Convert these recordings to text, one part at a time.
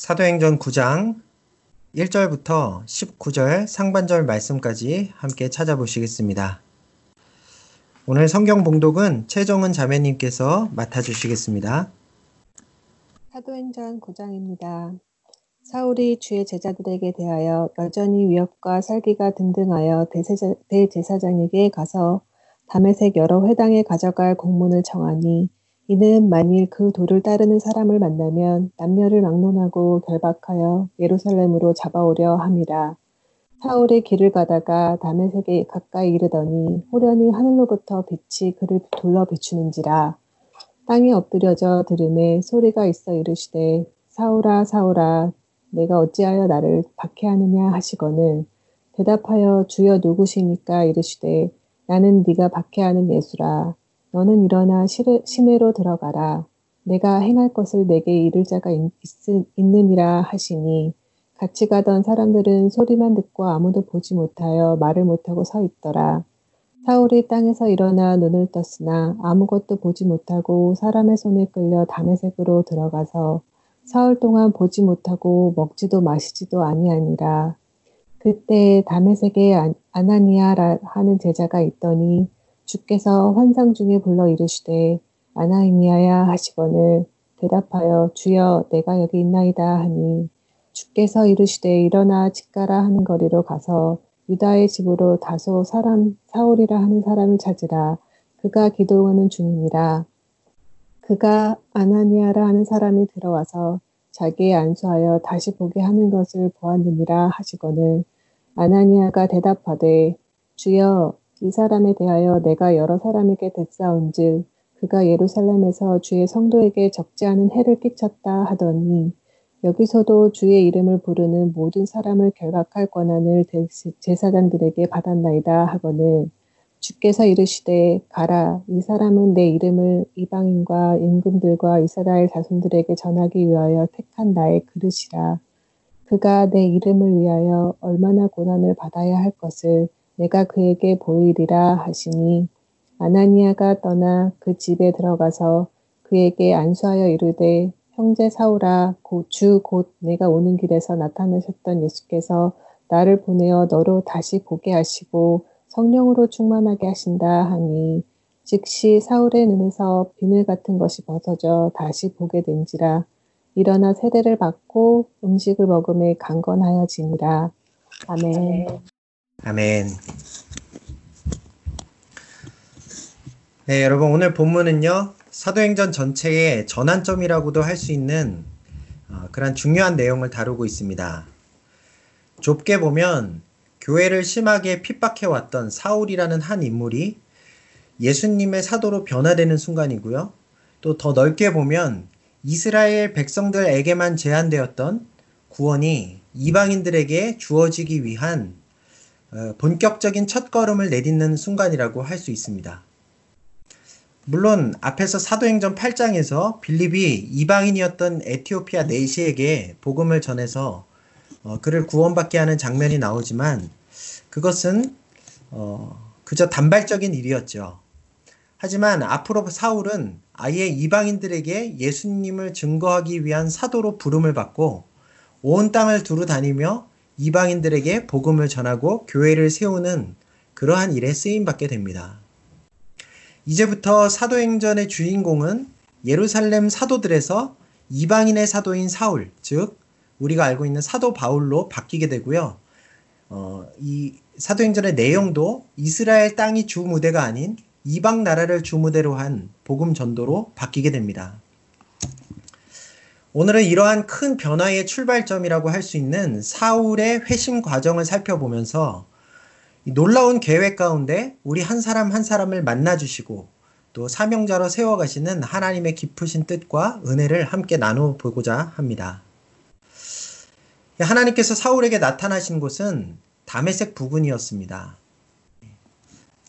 사도행전 9장 1절부터 19절 상반절 말씀까지 함께 찾아보시겠습니다. 오늘 성경 봉독은 최정은 자매님께서 맡아주시겠습니다. 사도행전 9장입니다. 사울이 주의 제자들에게 대하여 여전히 위협과 살기가 등등하여 대제사, 대제사장에게 가서 담에색 여러 회당에 가져갈 공문을 청하니 이는 만일 그 도를 따르는 사람을 만나면 남녀를 막론하고 결박하여 예루살렘으로 잡아오려 함이라. 사울의 길을 가다가 담에색에 가까이 이르더니 호련히 하늘로부터 빛이 그를 둘러 비추는지라. 땅에 엎드려져 들음에 소리가 있어 이르시되 사울아 사울아 내가 어찌하여 나를 박해하느냐 하시거늘 대답하여 주여 누구시니까 이르시되 나는 네가 박해하는 예수라 너는 일어나 시내로 들어가라. 내가 행할 것을 내게 이를 자가 있, 있느니라 하시니 같이 가던 사람들은 소리만 듣고 아무도 보지 못하여 말을 못하고 서 있더라. 사울이 땅에서 일어나 눈을 떴으나 아무것도 보지 못하고 사람의 손에 끌려 담의색으로 들어가서 사흘 동안 보지 못하고 먹지도 마시지도 아니하니라. 그때 담의색에 아나니아라 하는 제자가 있더니 주께서 환상 중에 불러 이르시되 아나이미아야 하시거늘 대답하여 주여 내가 여기 있나이다 하니 주께서 이르시되 일어나 집가라 하는 거리로 가서 유다의 집으로 다소 사람 사울이라 하는 사람을 찾으라. 그가 기도하는 중이니라. 그가 아나니아라 하는 사람이 들어와서 자기의 안수하여 다시 보게 하는 것을 보았느니라 하시거늘 아나니아가 대답하되 주여 이 사람에 대하여 내가 여러 사람에게 됐사온즉 그가 예루살렘에서 주의 성도에게 적지 않은 해를 끼쳤다 하더니 여기서도 주의 이름을 부르는 모든 사람을 결박할 권한을 제사장들에게 받았나이다 하거늘 주께서 이르시되 가라 이 사람은 내 이름을 이방인과 임금들과 이스라엘 자손들에게 전하기 위하여 택한 나의 그릇이라. 그가 내 이름을 위하여 얼마나 고난을 받아야 할 것을 내가 그에게 보이리라 하시니 아나니아가 떠나 그 집에 들어가서 그에게 안수하여 이르되 형제 사울아 주 곧 내가 오는 길에서 나타나셨던 예수께서 나를 보내어 너로 다시 보게 하시고 성령으로 충만하게 하신다 하니 즉시 사울의 눈에서 비늘 같은 것이 벗어져 다시 보게 된지라. 일어나 세례를 받고 음식을 먹음에 강건하여지니라. 아멘. 아멘. 네, 여러분 오늘 본문은요. 사도행전 전체의 전환점이라고도 할 수 있는 어, 그런 중요한 내용을 다루고 있습니다. 좁게 보면 교회를 심하게 핍박해 왔던 사울이라는 한 인물이 예수님의 사도로 변화되는 순간이고요. 또 더 넓게 보면 이스라엘 백성들에게만 제한되었던 구원이 이방인들에게 주어지기 위한 어, 본격적인 첫걸음을 내딛는 순간이라고 할 수 있습니다. 물론 앞에서 사도행전 8장에서 빌립이 이방인이었던 에티오피아 네시에게 복음을 전해서 어, 그를 구원받게 하는 장면이 나오지만 그것은 어, 그저 단발적인 일이었죠. 하지만 앞으로 사울은 아예 이방인들에게 예수님을 증거하기 위한 사도로 부름을 받고 온 땅을 두루 다니며 이방인들에게 복음을 전하고 교회를 세우는 그러한 일에 쓰임 받게 됩니다. 이제부터 사도행전의 주인공은 예루살렘 사도들에서 이방인의 사도인 사울, 즉 우리가 알고 있는 사도 바울로 바뀌게 되고요. 어, 이 사도행전의 내용도 이스라엘 땅이 주 무대가 아닌 이방 나라를 주 무대로 한 복음 전도로 바뀌게 됩니다. 오늘은 이러한 큰 변화의 출발점이라고 할 수 있는 사울의 회심 과정을 살펴보면서 놀라운 계획 가운데 우리 한 사람 한 사람을 만나주시고 또 사명자로 세워가시는 하나님의 깊으신 뜻과 은혜를 함께 나눠보고자 합니다. 하나님께서 사울에게 나타나신 곳은 담에색 부근이었습니다.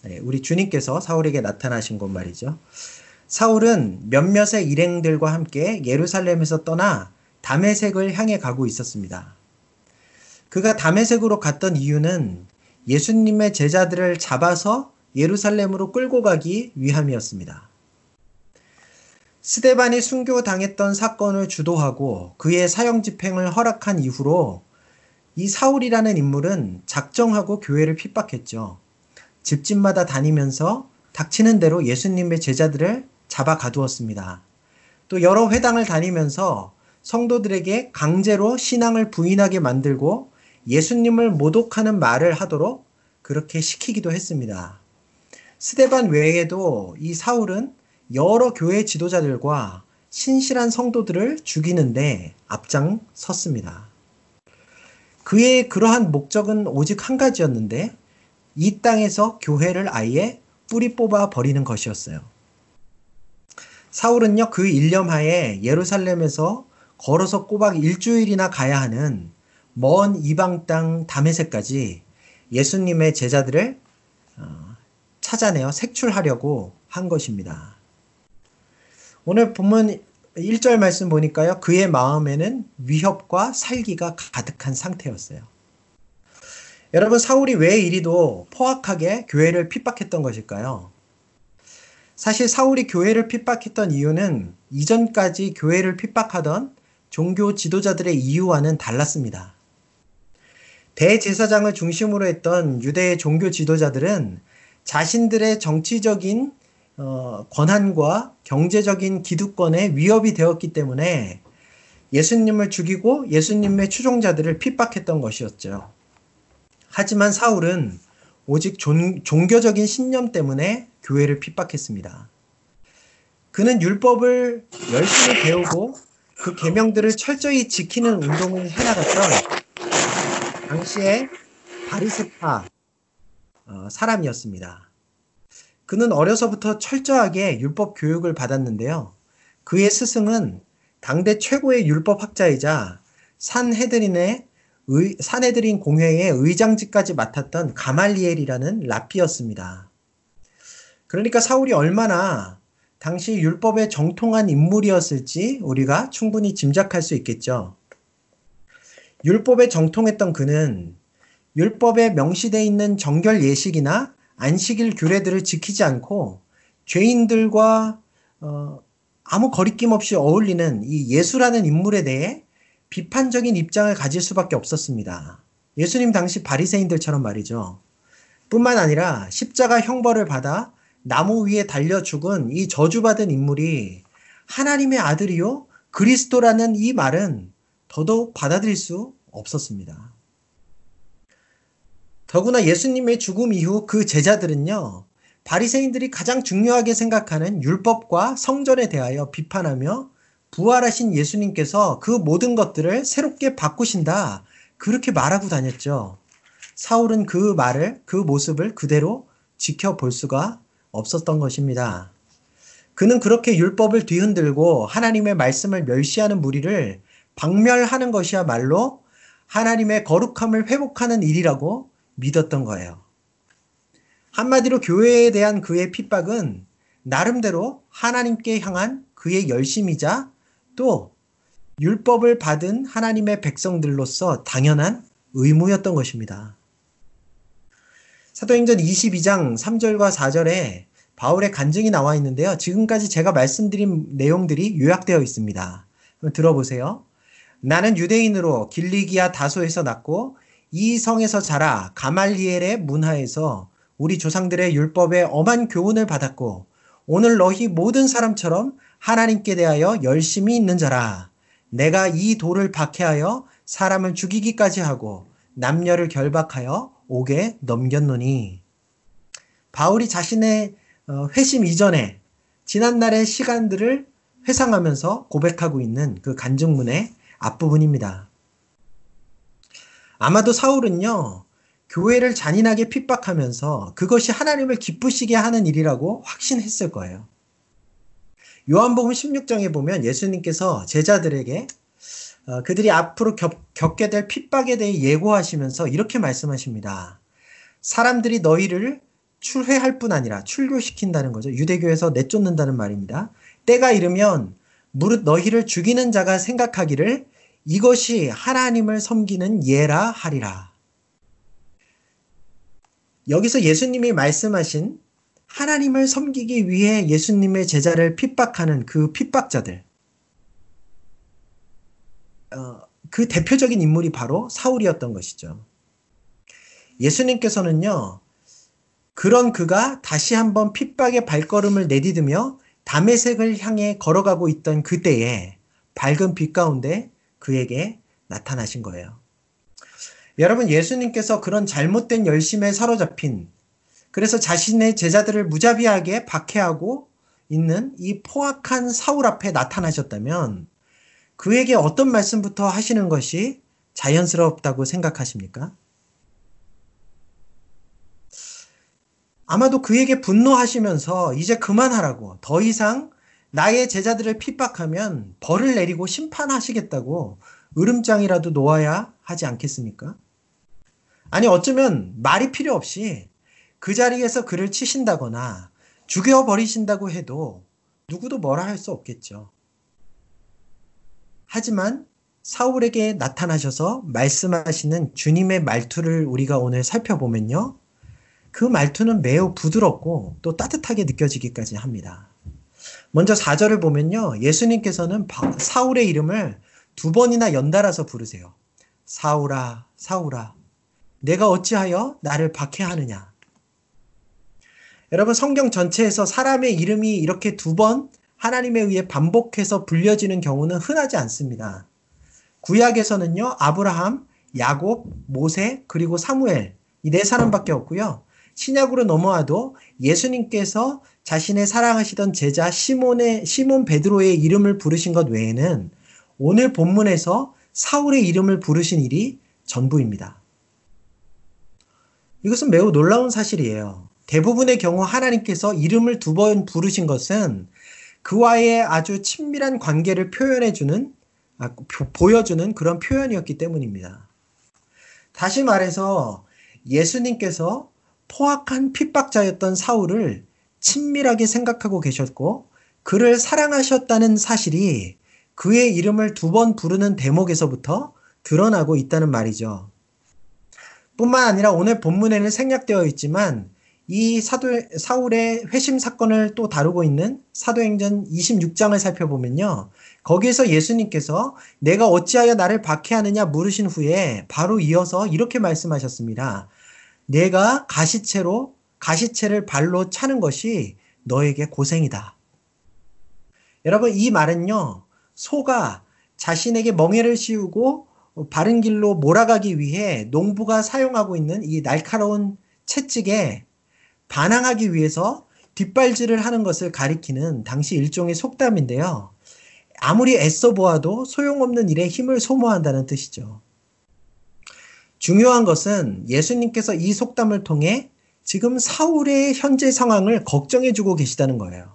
네, 우리 주님께서 사울에게 나타나신 곳 말이죠. 사울은 몇몇의 일행들과 함께 예루살렘에서 떠나 담에색을 향해 가고 있었습니다. 그가 담에색으로 갔던 이유는 예수님의 제자들을 잡아서 예루살렘으로 끌고 가기 위함이었습니다. 스데반이 순교당했던 사건을 주도하고 그의 사형 집행을 허락한 이후로 이 사울이라는 인물은 작정하고 교회를 핍박했죠. 집집마다 다니면서 닥치는 대로 예수님의 제자들을 잡아 가두었습니다. 또 여러 회당을 다니면서 성도들에게 강제로 신앙을 부인하게 만들고 예수님을 모독하는 말을 하도록 그렇게 시키기도 했습니다. 스데반 외에도 이 사울은 여러 교회 지도자들과 신실한 성도들을 죽이는데 앞장섰습니다. 그의 그러한 목적은 오직 한 가지였는데 이 땅에서 교회를 아예 뿌리 뽑아 버리는 것이었어요. 사울은요, 그 일념하에 예루살렘에서 걸어서 꼬박 일주일이나 가야 하는 먼 이방 땅 다메섹까지 예수님의 제자들을 어, 찾아내어 색출하려고 한 것입니다. 오늘 본문 1절 말씀 보니까요. 그의 마음에는 위협과 살기가 가득한 상태였어요. 여러분, 사울이 왜 이리도 포악하게 교회를 핍박했던 것일까요? 사실 사울이 교회를 핍박했던 이유는 이전까지 교회를 핍박하던 종교 지도자들의 이유와는 달랐습니다. 대제사장을 중심으로 했던 유대의 종교 지도자들은 자신들의 정치적인 어, 권한과 경제적인 기득권에 위협이 되었기 때문에 예수님을 죽이고 예수님의 추종자들을 핍박했던 것이었죠. 하지만 사울은 오직 종, 종교적인 신념 때문에 교회를 핍박했습니다. 그는 율법을 열심히 배우고 그 계명들을 철저히 지키는 운동을 해나갔던 당시에 바리세파 어, 사람이었습니다. 그는 어려서부터 철저하게 율법 교육을 받았는데요. 그의 스승은 당대 최고의 율법 학자이자 산헤드린의 의, 산헤드린 공회의 의장직까지 맡았던 가말리엘이라는 랍비였습니다. 그러니까 사울이 얼마나 당시 율법에 정통한 인물이었을지 우리가 충분히 짐작할 수 있겠죠. 율법에 정통했던 그는 율법에 명시되어 있는 정결 예식이나 안식일 규례들을 지키지 않고 죄인들과 어, 아무 거리낌 없이 어울리는 이 예수라는 인물에 대해 비판적인 입장을 가질 수밖에 없었습니다. 예수님 당시 바리새인들처럼 말이죠. 뿐만 아니라 십자가 형벌을 받아 나무 위에 달려 죽은 이 저주받은 인물이 하나님의 아들이요 그리스도라는 이 말은 더더욱 받아들일 수 없었습니다. 더구나 예수님의 죽음 이후 그 제자들은요. 바리새인들이 가장 중요하게 생각하는 율법과 성전에 대하여 비판하며 부활하신 예수님께서 그 모든 것들을 새롭게 바꾸신다. 그렇게 말하고 다녔죠. 사울은 그 말을, 그 모습을 그대로 지켜볼 수가 없었던 것입니다. 그는 그렇게 율법을 뒤흔들고 하나님의 말씀을 멸시하는 무리를 박멸하는 것이야말로 하나님의 거룩함을 회복하는 일이라고 믿었던 거예요. 한마디로 교회에 대한 그의 핍박은 나름대로 하나님께 향한 그의 열심이자 또 율법을 받은 하나님의 백성들로서 당연한 의무였던 것입니다. 사도행전 22장 3절과 4절에 바울의 간증이 나와 있는데요. 지금까지 제가 말씀드린 내용들이 요약되어 있습니다. 들어보세요. 나는 유대인으로 길리기아 다소에서 났고 이 성에서 자라 가말리엘의 문화에서 우리 조상들의 율법에 엄한 교훈을 받았고 오늘 너희 모든 사람처럼 하나님께 대하여 열심히 있는 자라. 내가 이 돌을 박해하여 사람을 죽이기까지 하고 남녀를 결박하여 옥에 넘겼노니. 바울이 자신의 어, 회심 이전에 지난날의 시간들을 회상하면서 고백하고 있는 그 간증문의 앞부분입니다. 아마도 사울은요, 교회를 잔인하게 핍박하면서 그것이 하나님을 기쁘시게 하는 일이라고 확신했을 거예요. 요한복음 16장에 보면 예수님께서 제자들에게 어, 그들이 앞으로 겪, 겪게 될 핍박에 대해 예고하시면서 이렇게 말씀하십니다. 사람들이 너희를 출회할 뿐 아니라 출교시킨다는 거죠. 유대교에서 내쫓는다는 말입니다. 때가 이르면 무릇 너희를 죽이는 자가 생각하기를 이것이 하나님을 섬기는 예라 하리라. 여기서 예수님이 말씀하신 하나님을 섬기기 위해 예수님의 제자를 핍박하는 그 핍박자들. 어, 그 대표적인 인물이 바로 사울이었던 것이죠. 예수님께서는요, 그런 그가 다시 한번 핍박의 발걸음을 내디디며 담의색을 향해 걸어가고 있던 그때에 밝은 빛 가운데 그에게 나타나신 거예요. 여러분, 예수님께서 그런 잘못된 열심에 사로잡힌 그래서 자신의 제자들을 무자비하게 박해하고 있는 이 포악한 사울 앞에 나타나셨다면 그에게 어떤 말씀부터 하시는 것이 자연스럽다고 생각하십니까? 아마도 그에게 분노하시면서 이제 그만하라고 더 이상 나의 제자들을 핍박하면 벌을 내리고 심판하시겠다고 으름장이라도 놓아야 하지 않겠습니까? 아니 어쩌면 말이 필요 없이 그 자리에서 그를 치신다거나 죽여버리신다고 해도 누구도 뭐라 할 수 없겠죠. 하지만 사울에게 나타나셔서 말씀하시는 주님의 말투를 우리가 오늘 살펴보면요. 그 말투는 매우 부드럽고 또 따뜻하게 느껴지기까지 합니다. 먼저 4절을 보면요. 예수님께서는 사울의 이름을 두 번이나 연달아서 부르세요. 사울아, 사울아, 내가 어찌하여 나를 박해하느냐. 여러분, 성경 전체에서 사람의 이름이 이렇게 두 번 하나님에 의해 반복해서 불려지는 경우는 흔하지 않습니다. 구약에서는요, 아브라함, 야곱, 모세, 그리고 사무엘, 이 네 사람밖에 없고요. 신약으로 넘어와도 예수님께서 자신의 사랑하시던 제자 시몬의 시몬 베드로의 이름을 부르신 것 외에는 오늘 본문에서 사울의 이름을 부르신 일이 전부입니다. 이것은 매우 놀라운 사실이에요. 대부분의 경우 하나님께서 이름을 두 번 부르신 것은 그와의 아주 친밀한 관계를 표현해주는, 아, 보여주는 그런 표현이었기 때문입니다. 다시 말해서 예수님께서 포악한 핍박자였던 사울을 친밀하게 생각하고 계셨고 그를 사랑하셨다는 사실이 그의 이름을 두 번 부르는 대목에서부터 드러나고 있다는 말이죠. 뿐만 아니라 오늘 본문에는 생략되어 있지만 이 사도, 사울의 회심 사건을 또 다루고 있는 사도행전 26장을 살펴보면요. 거기에서 예수님께서 내가 어찌하여 나를 박해하느냐 물으신 후에 바로 이어서 이렇게 말씀하셨습니다. 내가 가시채로 가시채를 발로 차는 것이 너에게 고생이다. 여러분 이 말은요. 소가 자신에게 멍해를 씌우고 바른 길로 몰아가기 위해 농부가 사용하고 있는 이 날카로운 채찍에 반항하기 위해서 뒷발질을 하는 것을 가리키는 당시 일종의 속담인데요. 아무리 애써 보아도 소용없는 일에 힘을 소모한다는 뜻이죠. 중요한 것은 예수님께서 이 속담을 통해 지금 사울의 현재 상황을 걱정해주고 계시다는 거예요.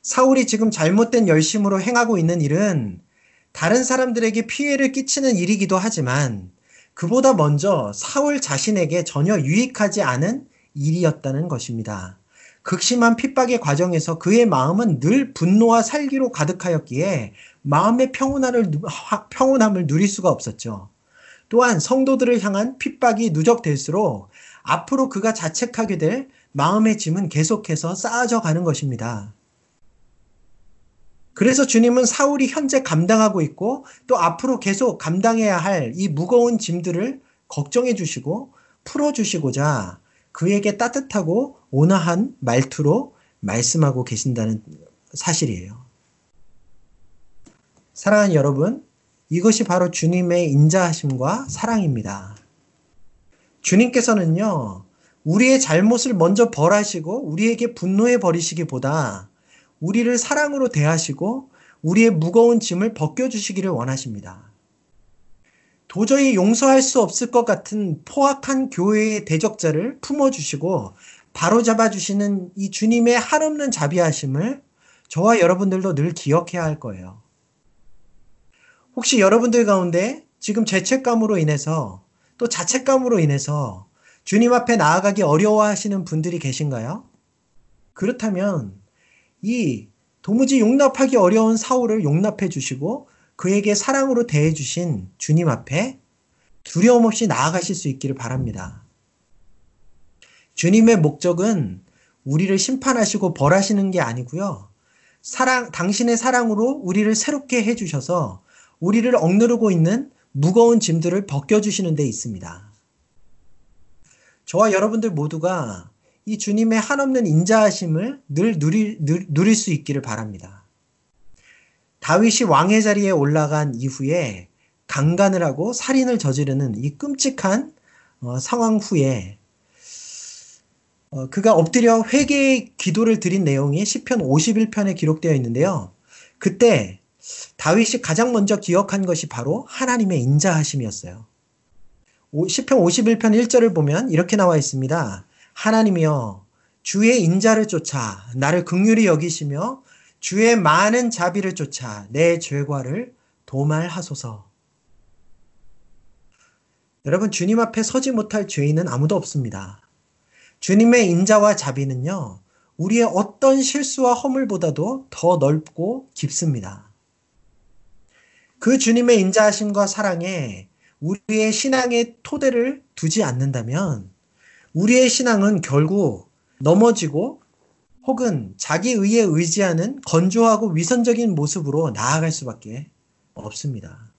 사울이 지금 잘못된 열심으로 행하고 있는 일은 다른 사람들에게 피해를 끼치는 일이기도 하지만 그보다 먼저 사울 자신에게 전혀 유익하지 않은 일이었다는 것입니다. 극심한 핍박의 과정에서 그의 마음은 늘 분노와 살기로 가득하였기에 마음의 평온함을, 평온함을 누릴 수가 없었죠. 또한 성도들을 향한 핍박이 누적될수록 앞으로 그가 자책하게 될 마음의 짐은 계속해서 쌓아져 가는 것입니다. 그래서 주님은 사울이 현재 감당하고 있고 또 앞으로 계속 감당해야 할 이 무거운 짐들을 걱정해 주시고 풀어 주시고자 그에게 따뜻하고 온화한 말투로 말씀하고 계신다는 사실이에요. 사랑하는 여러분, 이것이 바로 주님의 인자하심과 사랑입니다. 주님께서는요, 우리의 잘못을 먼저 벌하시고 우리에게 분노해 버리시기보다 우리를 사랑으로 대하시고 우리의 무거운 짐을 벗겨주시기를 원하십니다. 도저히 용서할 수 없을 것 같은 포악한 교회의 대적자를 품어주시고 바로잡아 주시는 이 주님의 한없는 자비하심을 저와 여러분들도 늘 기억해야 할 거예요. 혹시 여러분들 가운데 지금 죄책감으로 인해서 또 자책감으로 인해서 주님 앞에 나아가기 어려워하시는 분들이 계신가요? 그렇다면 이 도무지 용납하기 어려운 사울을 용납해 주시고 그에게 사랑으로 대해 주신 주님 앞에 두려움 없이 나아가실 수 있기를 바랍니다. 주님의 목적은 우리를 심판하시고 벌하시는 게 아니고요. 사랑, 당신의 사랑으로 우리를 새롭게 해주셔서 우리를 억누르고 있는 무거운 짐들을 벗겨주시는 데 있습니다. 저와 여러분들 모두가 이 주님의 한없는 인자하심을 늘 누릴, 누릴 수 있기를 바랍니다. 다윗이 왕의 자리에 올라간 이후에 강간을 하고 살인을 저지르는 이 끔찍한 어, 상황 후에 어, 그가 엎드려 회개의 기도를 드린 내용이 시편 51편에 기록되어 있는데요. 그때 다윗이 가장 먼저 기억한 것이 바로 하나님의 인자하심이었어요. 시편 51편 1절을 보면 이렇게 나와 있습니다. 하나님이여 주의 인자를 쫓아 나를 극률히 여기시며 주의 많은 자비를 쫓아 내 죄과를 도말하소서. 여러분 주님 앞에 서지 못할 죄인은 아무도 없습니다. 주님의 인자와 자비는요. 우리의 어떤 실수와 허물보다도 더 넓고 깊습니다. 그 주님의 인자하심과 사랑에 우리의 신앙의 토대를 두지 않는다면 우리의 신앙은 결국 넘어지고 혹은 자기 의에 의지하는 건조하고 위선적인 모습으로 나아갈 수밖에 없습니다.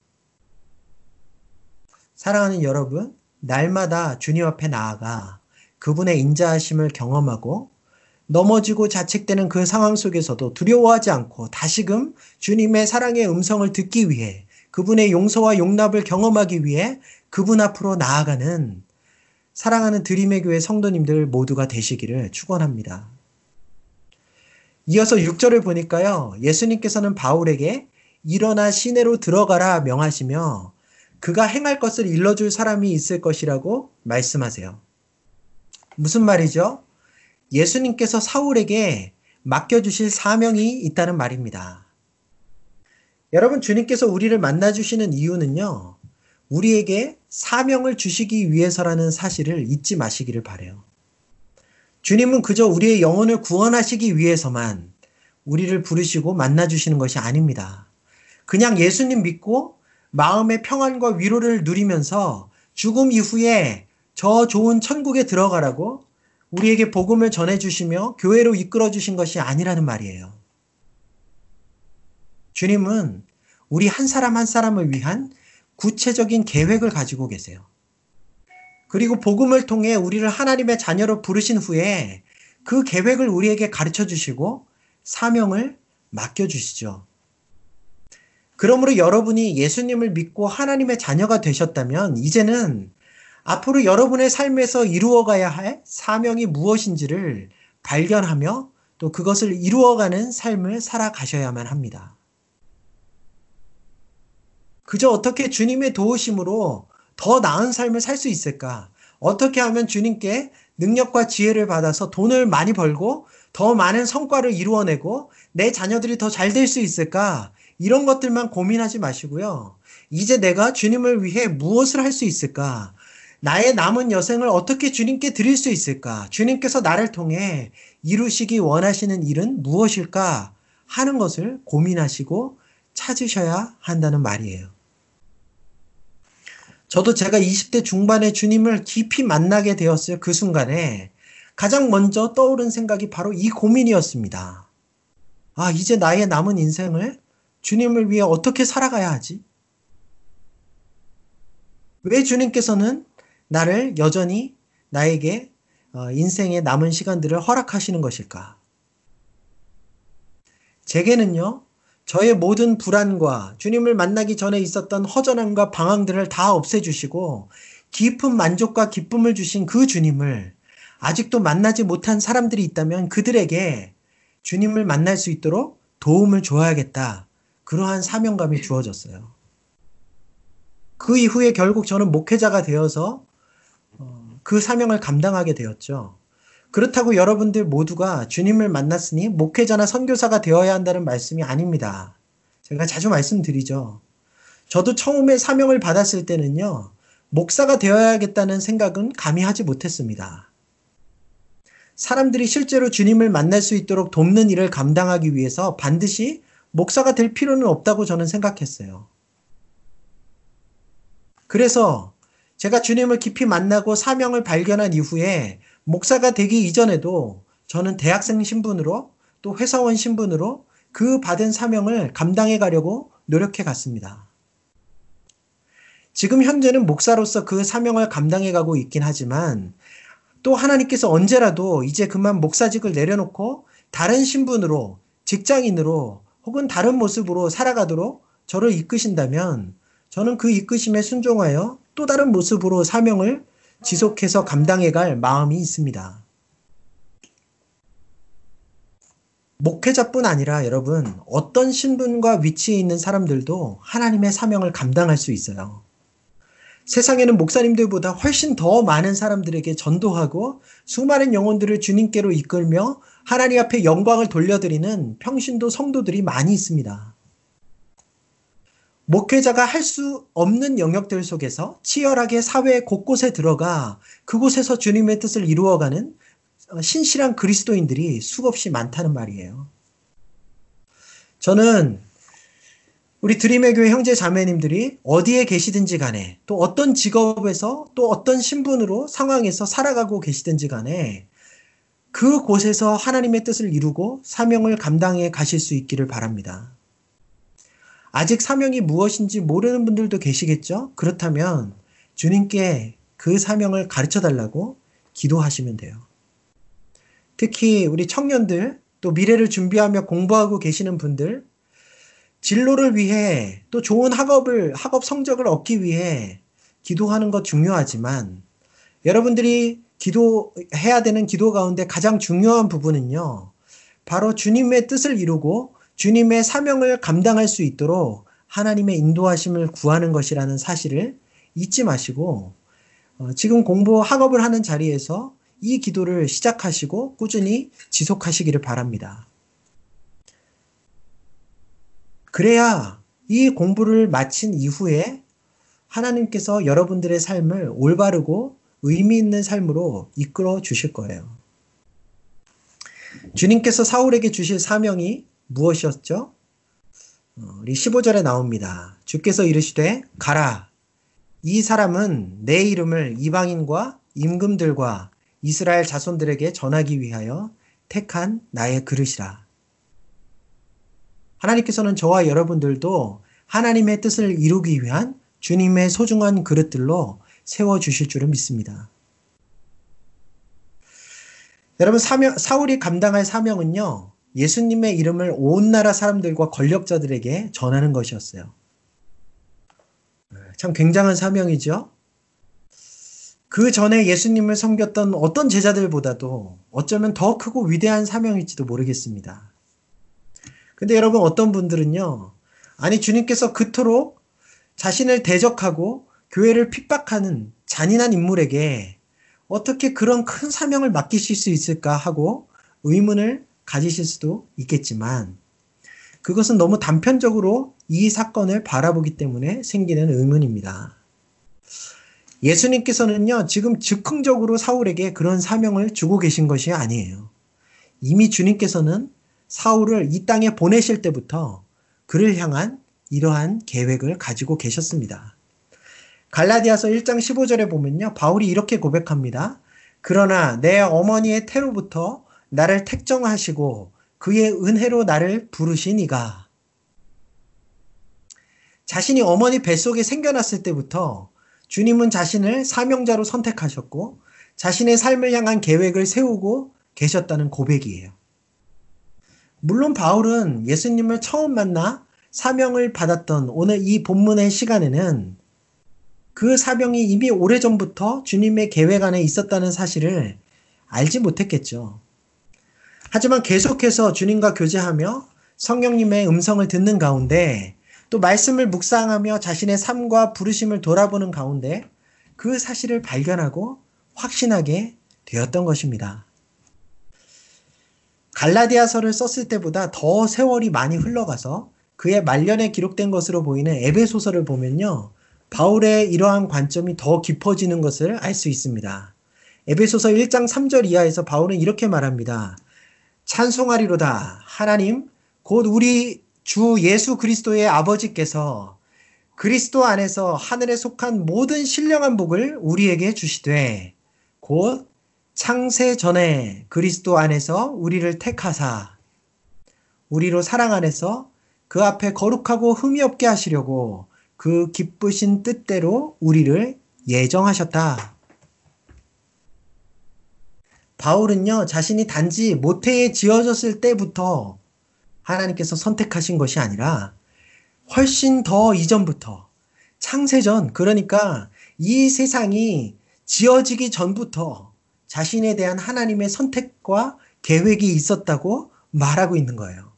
사랑하는 여러분, 날마다 주님 앞에 나아가 그분의 인자하심을 경험하고 넘어지고 자책되는 그 상황 속에서도 두려워하지 않고 다시금 주님의 사랑의 음성을 듣기 위해 그분의 용서와 용납을 경험하기 위해 그분 앞으로 나아가는 사랑하는 드림의 교회 성도님들 모두가 되시기를 축원합니다. 이어서 6절을 보니까요. 예수님께서는 바울에게 일어나 시내로 들어가라 명하시며 그가 행할 것을 일러줄 사람이 있을 것이라고 말씀하세요. 무슨 말이죠? 예수님께서 사울에게 맡겨주실 사명이 있다는 말입니다. 여러분, 주님께서 우리를 만나주시는 이유는요, 우리에게 사명을 주시기 위해서라는 사실을 잊지 마시기를 바래요. 주님은 그저 우리의 영혼을 구원하시기 위해서만 우리를 부르시고 만나주시는 것이 아닙니다. 그냥 예수님 믿고 마음의 평안과 위로를 누리면서 죽음 이후에 저 좋은 천국에 들어가라고 우리에게 복음을 전해주시며 교회로 이끌어 주신 것이 아니라는 말이에요. 주님은 우리 한 사람 한 사람을 위한 구체적인 계획을 가지고 계세요. 그리고 복음을 통해 우리를 하나님의 자녀로 부르신 후에 그 계획을 우리에게 가르쳐 주시고 사명을 맡겨 주시죠. 그러므로 여러분이 예수님을 믿고 하나님의 자녀가 되셨다면 이제는 앞으로 여러분의 삶에서 이루어가야 할 사명이 무엇인지를 발견하며 또 그것을 이루어가는 삶을 살아가셔야만 합니다. 그저 어떻게 주님의 도우심으로 더 나은 삶을 살 수 있을까? 어떻게 하면 주님께 능력과 지혜를 받아서 돈을 많이 벌고 더 많은 성과를 이루어내고 내 자녀들이 더 잘 될 수 있을까? 이런 것들만 고민하지 마시고요. 이제 내가 주님을 위해 무엇을 할 수 있을까? 나의 남은 여생을 어떻게 주님께 드릴 수 있을까? 주님께서 나를 통해 이루시기 원하시는 일은 무엇일까? 하는 것을 고민하시고 찾으셔야 한다는 말이에요. 저도 제가 20대 중반에 주님을 깊이 만나게 되었을 그 순간에 가장 먼저 떠오른 생각이 바로 이 고민이었습니다. 아, 이제 나의 남은 인생을 주님을 위해 어떻게 살아가야 하지? 왜 주님께서는 나를 여전히 나에게 어, 인생의 남은 시간들을 허락하시는 것일까? 제게는요, 저의 모든 불안과 주님을 만나기 전에 있었던 허전함과 방황들을 다 없애주시고 깊은 만족과 기쁨을 주신 그 주님을 아직도 만나지 못한 사람들이 있다면 그들에게 주님을 만날 수 있도록 도움을 줘야겠다. 그러한 사명감이 주어졌어요. 그 이후에 결국 저는 목회자가 되어서 어, 그 사명을 감당하게 되었죠. 그렇다고 여러분들 모두가 주님을 만났으니 목회자나 선교사가 되어야 한다는 말씀이 아닙니다. 제가 자주 말씀드리죠. 저도 처음에 사명을 받았을 때는요, 목사가 되어야겠다는 생각은 감히 하지 못했습니다. 사람들이 실제로 주님을 만날 수 있도록 돕는 일을 감당하기 위해서 반드시 목사가 될 필요는 없다고 저는 생각했어요. 그래서 제가 주님을 깊이 만나고 사명을 발견한 이후에 목사가 되기 이전에도 저는 대학생 신분으로 또 회사원 신분으로 그 받은 사명을 감당해 가려고 노력해 갔습니다. 지금 현재는 목사로서 그 사명을 감당해 가고 있긴 하지만 또 하나님께서 언제라도 이제 그만 목사직을 내려놓고 다른 신분으로 직장인으로 혹은 다른 모습으로 살아가도록 저를 이끄신다면 저는 그 이끄심에 순종하여 또 다른 모습으로 사명을 지속해서 감당해 갈 마음이 있습니다. 목회자뿐 아니라 여러분, 어떤 신분과 위치에 있는 사람들도 하나님의 사명을 감당할 수 있어요. 세상에는 목사님들보다 훨씬 더 많은 사람들에게 전도하고 수많은 영혼들을 주님께로 이끌며 하나님 앞에 영광을 돌려드리는 평신도 성도들이 많이 있습니다. 목회자가 할 수 없는 영역들 속에서 치열하게 사회 곳곳에 들어가 그곳에서 주님의 뜻을 이루어가는 신실한 그리스도인들이 수없이 많다는 말이에요. 저는 우리 드림의 교회 형제 자매님들이 어디에 계시든지 간에 또 어떤 직업에서 또 어떤 신분으로 상황에서 살아가고 계시든지 간에 그 곳에서 하나님의 뜻을 이루고 사명을 감당해 가실 수 있기를 바랍니다. 아직 사명이 무엇인지 모르는 분들도 계시겠죠? 그렇다면 주님께 그 사명을 가르쳐 달라고 기도하시면 돼요. 특히 우리 청년들, 또 미래를 준비하며 공부하고 계시는 분들, 진로를 위해 또 좋은 학업을, 학업 성적을 얻기 위해 기도하는 것 중요하지만 여러분들이 기도해야 되는 기도 가운데 가장 중요한 부분은요. 바로 주님의 뜻을 이루고 주님의 사명을 감당할 수 있도록 하나님의 인도하심을 구하는 것이라는 사실을 잊지 마시고 어, 지금 공부 학업을 하는 자리에서 이 기도를 시작하시고 꾸준히 지속하시기를 바랍니다. 그래야 이 공부를 마친 이후에 하나님께서 여러분들의 삶을 올바르고 의미 있는 삶으로 이끌어 주실 거예요. 주님께서 사울에게 주실 사명이 무엇이었죠? 어, 우리 15절에 나옵니다. 주께서 이르시되 가라. 이 사람은 내 이름을 이방인과 임금들과 이스라엘 자손들에게 전하기 위하여 택한 나의 그릇이라. 하나님께서는 저와 여러분들도 하나님의 뜻을 이루기 위한 주님의 소중한 그릇들로 세워 주실 줄을 믿습니다. 여러분, 사명, 사울이 감당할 사명은요, 예수님의 이름을 온 나라 사람들과 권력자들에게 전하는 것이었어요. 참 굉장한 사명이죠? 그 전에 예수님을 섬겼던 어떤 제자들보다도 어쩌면 더 크고 위대한 사명일지도 모르겠습니다. 근데 여러분 어떤 분들은요, 아니 주님께서 그토록 자신을 대적하고 교회를 핍박하는 잔인한 인물에게 어떻게 그런 큰 사명을 맡기실 수 있을까 하고 의문을 가지실 수도 있겠지만 그것은 너무 단편적으로 이 사건을 바라보기 때문에 생기는 의문입니다. 예수님께서는요, 지금 즉흥적으로 사울에게 그런 사명을 주고 계신 것이 아니에요. 이미 주님께서는 사울을 이 땅에 보내실 때부터 그를 향한 이러한 계획을 가지고 계셨습니다. 갈라디아서 1장 15절에 보면요. 바울이 이렇게 고백합니다. 그러나 내 어머니의 태로부터 나를 택정하시고 그의 은혜로 나를 부르시니가 자신이 어머니 뱃속에 생겨났을 때부터 주님은 자신을 사명자로 선택하셨고 자신의 삶을 향한 계획을 세우고 계셨다는 고백이에요. 물론 바울은 예수님을 처음 만나 사명을 받았던 오늘 이 본문의 시간에는 그 사명이 이미 오래전부터 주님의 계획 안에 있었다는 사실을 알지 못했겠죠. 하지만 계속해서 주님과 교제하며 성령님의 음성을 듣는 가운데 또 말씀을 묵상하며 자신의 삶과 부르심을 돌아보는 가운데 그 사실을 발견하고 확신하게 되었던 것입니다. 갈라디아서를 썼을 때보다 더 세월이 많이 흘러가서 그의 말년에 기록된 것으로 보이는 에베소서를 보면요. 바울의 이러한 관점이 더 깊어지는 것을 알 수 있습니다. 에베소서 1장 3절 이하에서 바울은 이렇게 말합니다. 찬송하리로다. 하나님, 곧 우리 주 예수 그리스도의 아버지께서 그리스도 안에서 하늘에 속한 모든 신령한 복을 우리에게 주시되 곧 창세 전에 그리스도 안에서 우리를 택하사 우리로 사랑 안에서 그 앞에 거룩하고 흠이 없게 하시려고 그 기쁘신 뜻대로 우리를 예정하셨다. 바울은요, 자신이 단지 모태에 지어졌을 때부터 하나님께서 선택하신 것이 아니라 훨씬 더 이전부터 창세전, 그러니까 이 세상이 지어지기 전부터 자신에 대한 하나님의 선택과 계획이 있었다고 말하고 있는 거예요.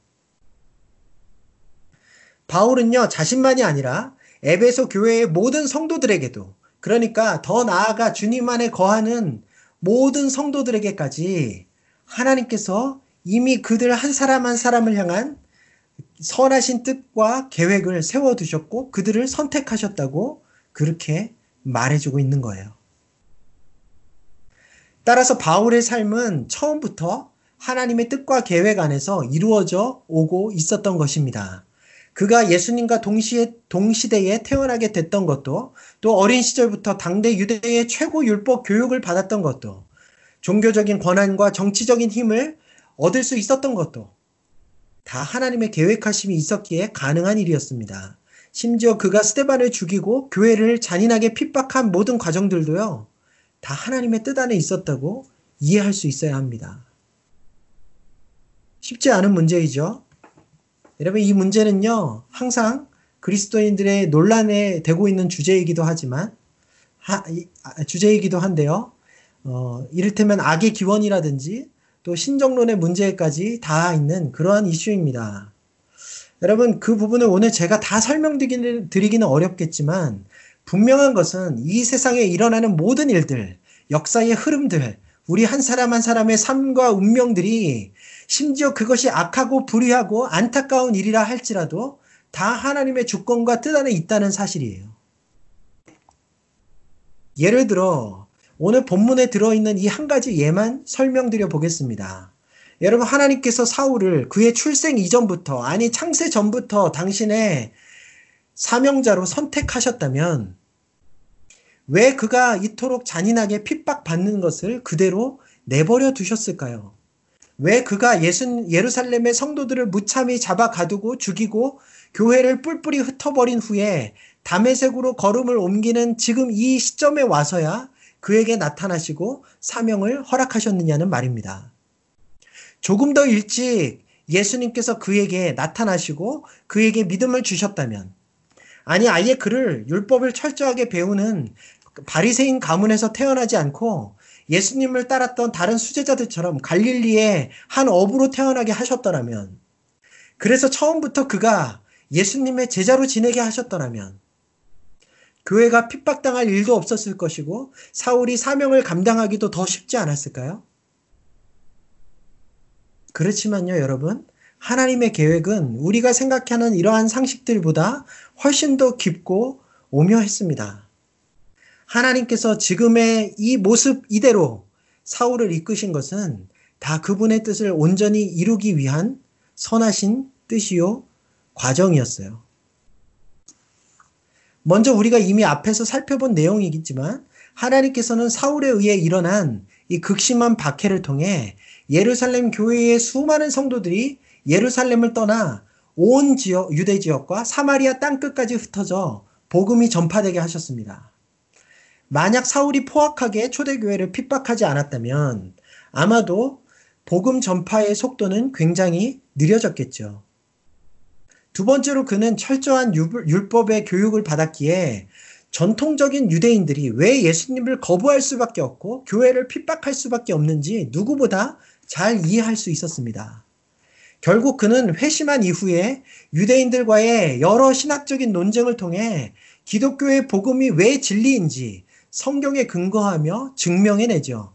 바울은요, 자신만이 아니라 에베소 교회의 모든 성도들에게도 그러니까 더 나아가 주님 안에 거하는 모든 성도들에게까지 하나님께서 이미 그들 한 사람 한 사람을 향한 선하신 뜻과 계획을 세워두셨고 그들을 선택하셨다고 그렇게 말해주고 있는 거예요. 따라서 바울의 삶은 처음부터 하나님의 뜻과 계획 안에서 이루어져 오고 있었던 것입니다. 그가 예수님과 동시에, 동시대에 태어나게 됐던 것도 또 어린 시절부터 당대 유대의 최고 율법 교육을 받았던 것도 종교적인 권한과 정치적인 힘을 얻을 수 있었던 것도 다 하나님의 계획하심이 있었기에 가능한 일이었습니다. 심지어 그가 스테반을 죽이고 교회를 잔인하게 핍박한 모든 과정들도요, 다 하나님의 뜻 안에 있었다고 이해할 수 있어야 합니다. 쉽지 않은 문제이죠. 여러분, 이 문제는요, 항상 그리스도인들의 논란에 되고 있는 주제이기도 하지만, 하, 아, 주제이기도 한데요. 어, 이를테면 악의 기원이라든지 또 신정론의 문제까지 다 있는 그러한 이슈입니다. 여러분, 그 부분을 오늘 제가 다 설명드리기는 어렵겠지만, 분명한 것은 이 세상에 일어나는 모든 일들, 역사의 흐름들, 우리 한 사람 한 사람의 삶과 운명들이 심지어 그것이 악하고 불의하고 안타까운 일이라 할지라도 다 하나님의 주권과 뜻 안에 있다는 사실이에요. 예를 들어 오늘 본문에 들어있는 이 한 가지 예만 설명드려 보겠습니다. 여러분 하나님께서 사울을 그의 출생 이전부터 아니 창세 전부터 당신의 사명자로 선택하셨다면 왜 그가 이토록 잔인하게 핍박받는 것을 그대로 내버려 두셨을까요? 왜 그가 예순, 예루살렘의 성도들을 무참히 잡아 가두고 죽이고 교회를 뿔뿔이 흩어버린 후에 담에색으로 걸음을 옮기는 지금 이 시점에 와서야 그에게 나타나시고 사명을 허락하셨느냐는 말입니다. 조금 더 일찍 예수님께서 그에게 나타나시고 그에게 믿음을 주셨다면 아니 아예 그를 율법을 철저하게 배우는 바리새인 가문에서 태어나지 않고 예수님을 따랐던 다른 수제자들처럼 갈릴리의 한 어부로 태어나게 하셨더라면, 그래서 처음부터 그가 예수님의 제자로 지내게 하셨더라면, 교회가 핍박당할 일도 없었을 것이고, 사울이 사명을 감당하기도 더 쉽지 않았을까요? 그렇지만요, 여러분. 하나님의 계획은 우리가 생각하는 이러한 상식들보다 훨씬 더 깊고 오묘했습니다. 하나님께서 지금의 이 모습 이대로 사울을 이끄신 것은 다 그분의 뜻을 온전히 이루기 위한 선하신 뜻이요 과정이었어요. 먼저 우리가 이미 앞에서 살펴본 내용이겠지만 하나님께서는 사울에 의해 일어난 이 극심한 박해를 통해 예루살렘 교회의 수많은 성도들이 예루살렘을 떠나 온 지역, 유대 지역과 사마리아 땅 끝까지 흩어져 복음이 전파되게 하셨습니다. 만약 사울이 포악하게 초대교회를 핍박하지 않았다면 아마도 복음 전파의 속도는 굉장히 느려졌겠죠. 두 번째로 그는 철저한 율법의 교육을 받았기에 전통적인 유대인들이 왜 예수님을 거부할 수밖에 없고 교회를 핍박할 수밖에 없는지 누구보다 잘 이해할 수 있었습니다. 결국 그는 회심한 이후에 유대인들과의 여러 신학적인 논쟁을 통해 기독교의 복음이 왜 진리인지 성경에 근거하며 증명해내죠.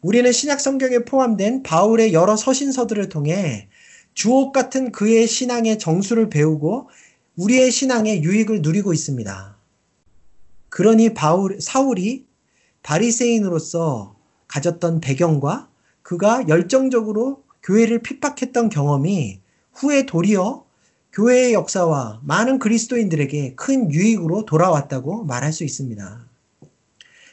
우리는 신약 성경에 포함된 바울의 여러 서신서들을 통해 주옥 같은 그의 신앙의 정수를 배우고 우리의 신앙의 유익을 누리고 있습니다. 그러니 바울, 사울이 바리새인으로서 가졌던 배경과 그가 열정적으로 교회를 핍박했던 경험이 후에 도리어 교회의 역사와 많은 그리스도인들에게 큰 유익으로 돌아왔다고 말할 수 있습니다.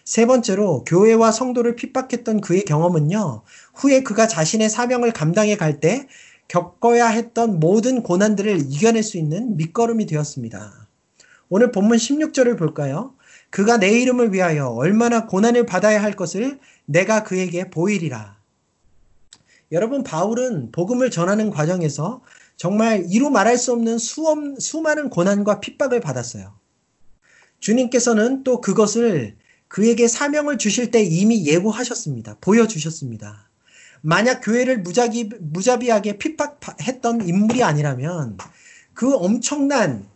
세 번째로 교회와 성도를 핍박했던 그의 경험은요. 후에 그가 자신의 사명을 감당해 갈 때 겪어야 했던 모든 고난들을 이겨낼 수 있는 밑거름이 되었습니다. 오늘 본문 16절을 볼까요? 그가 내 이름을 위하여 얼마나 고난을 받아야 할 것을 내가 그에게 보이리라. 여러분, 바울은 복음을 전하는 과정에서 정말 이루 말할 수 없는 수엄, 수많은 고난과 핍박을 받았어요. 주님께서는 또 그것을 그에게 사명을 주실 때 이미 예고하셨습니다. 보여주셨습니다. 만약 교회를 무작위, 무자비하게 핍박했던 인물이 아니라면 그 엄청난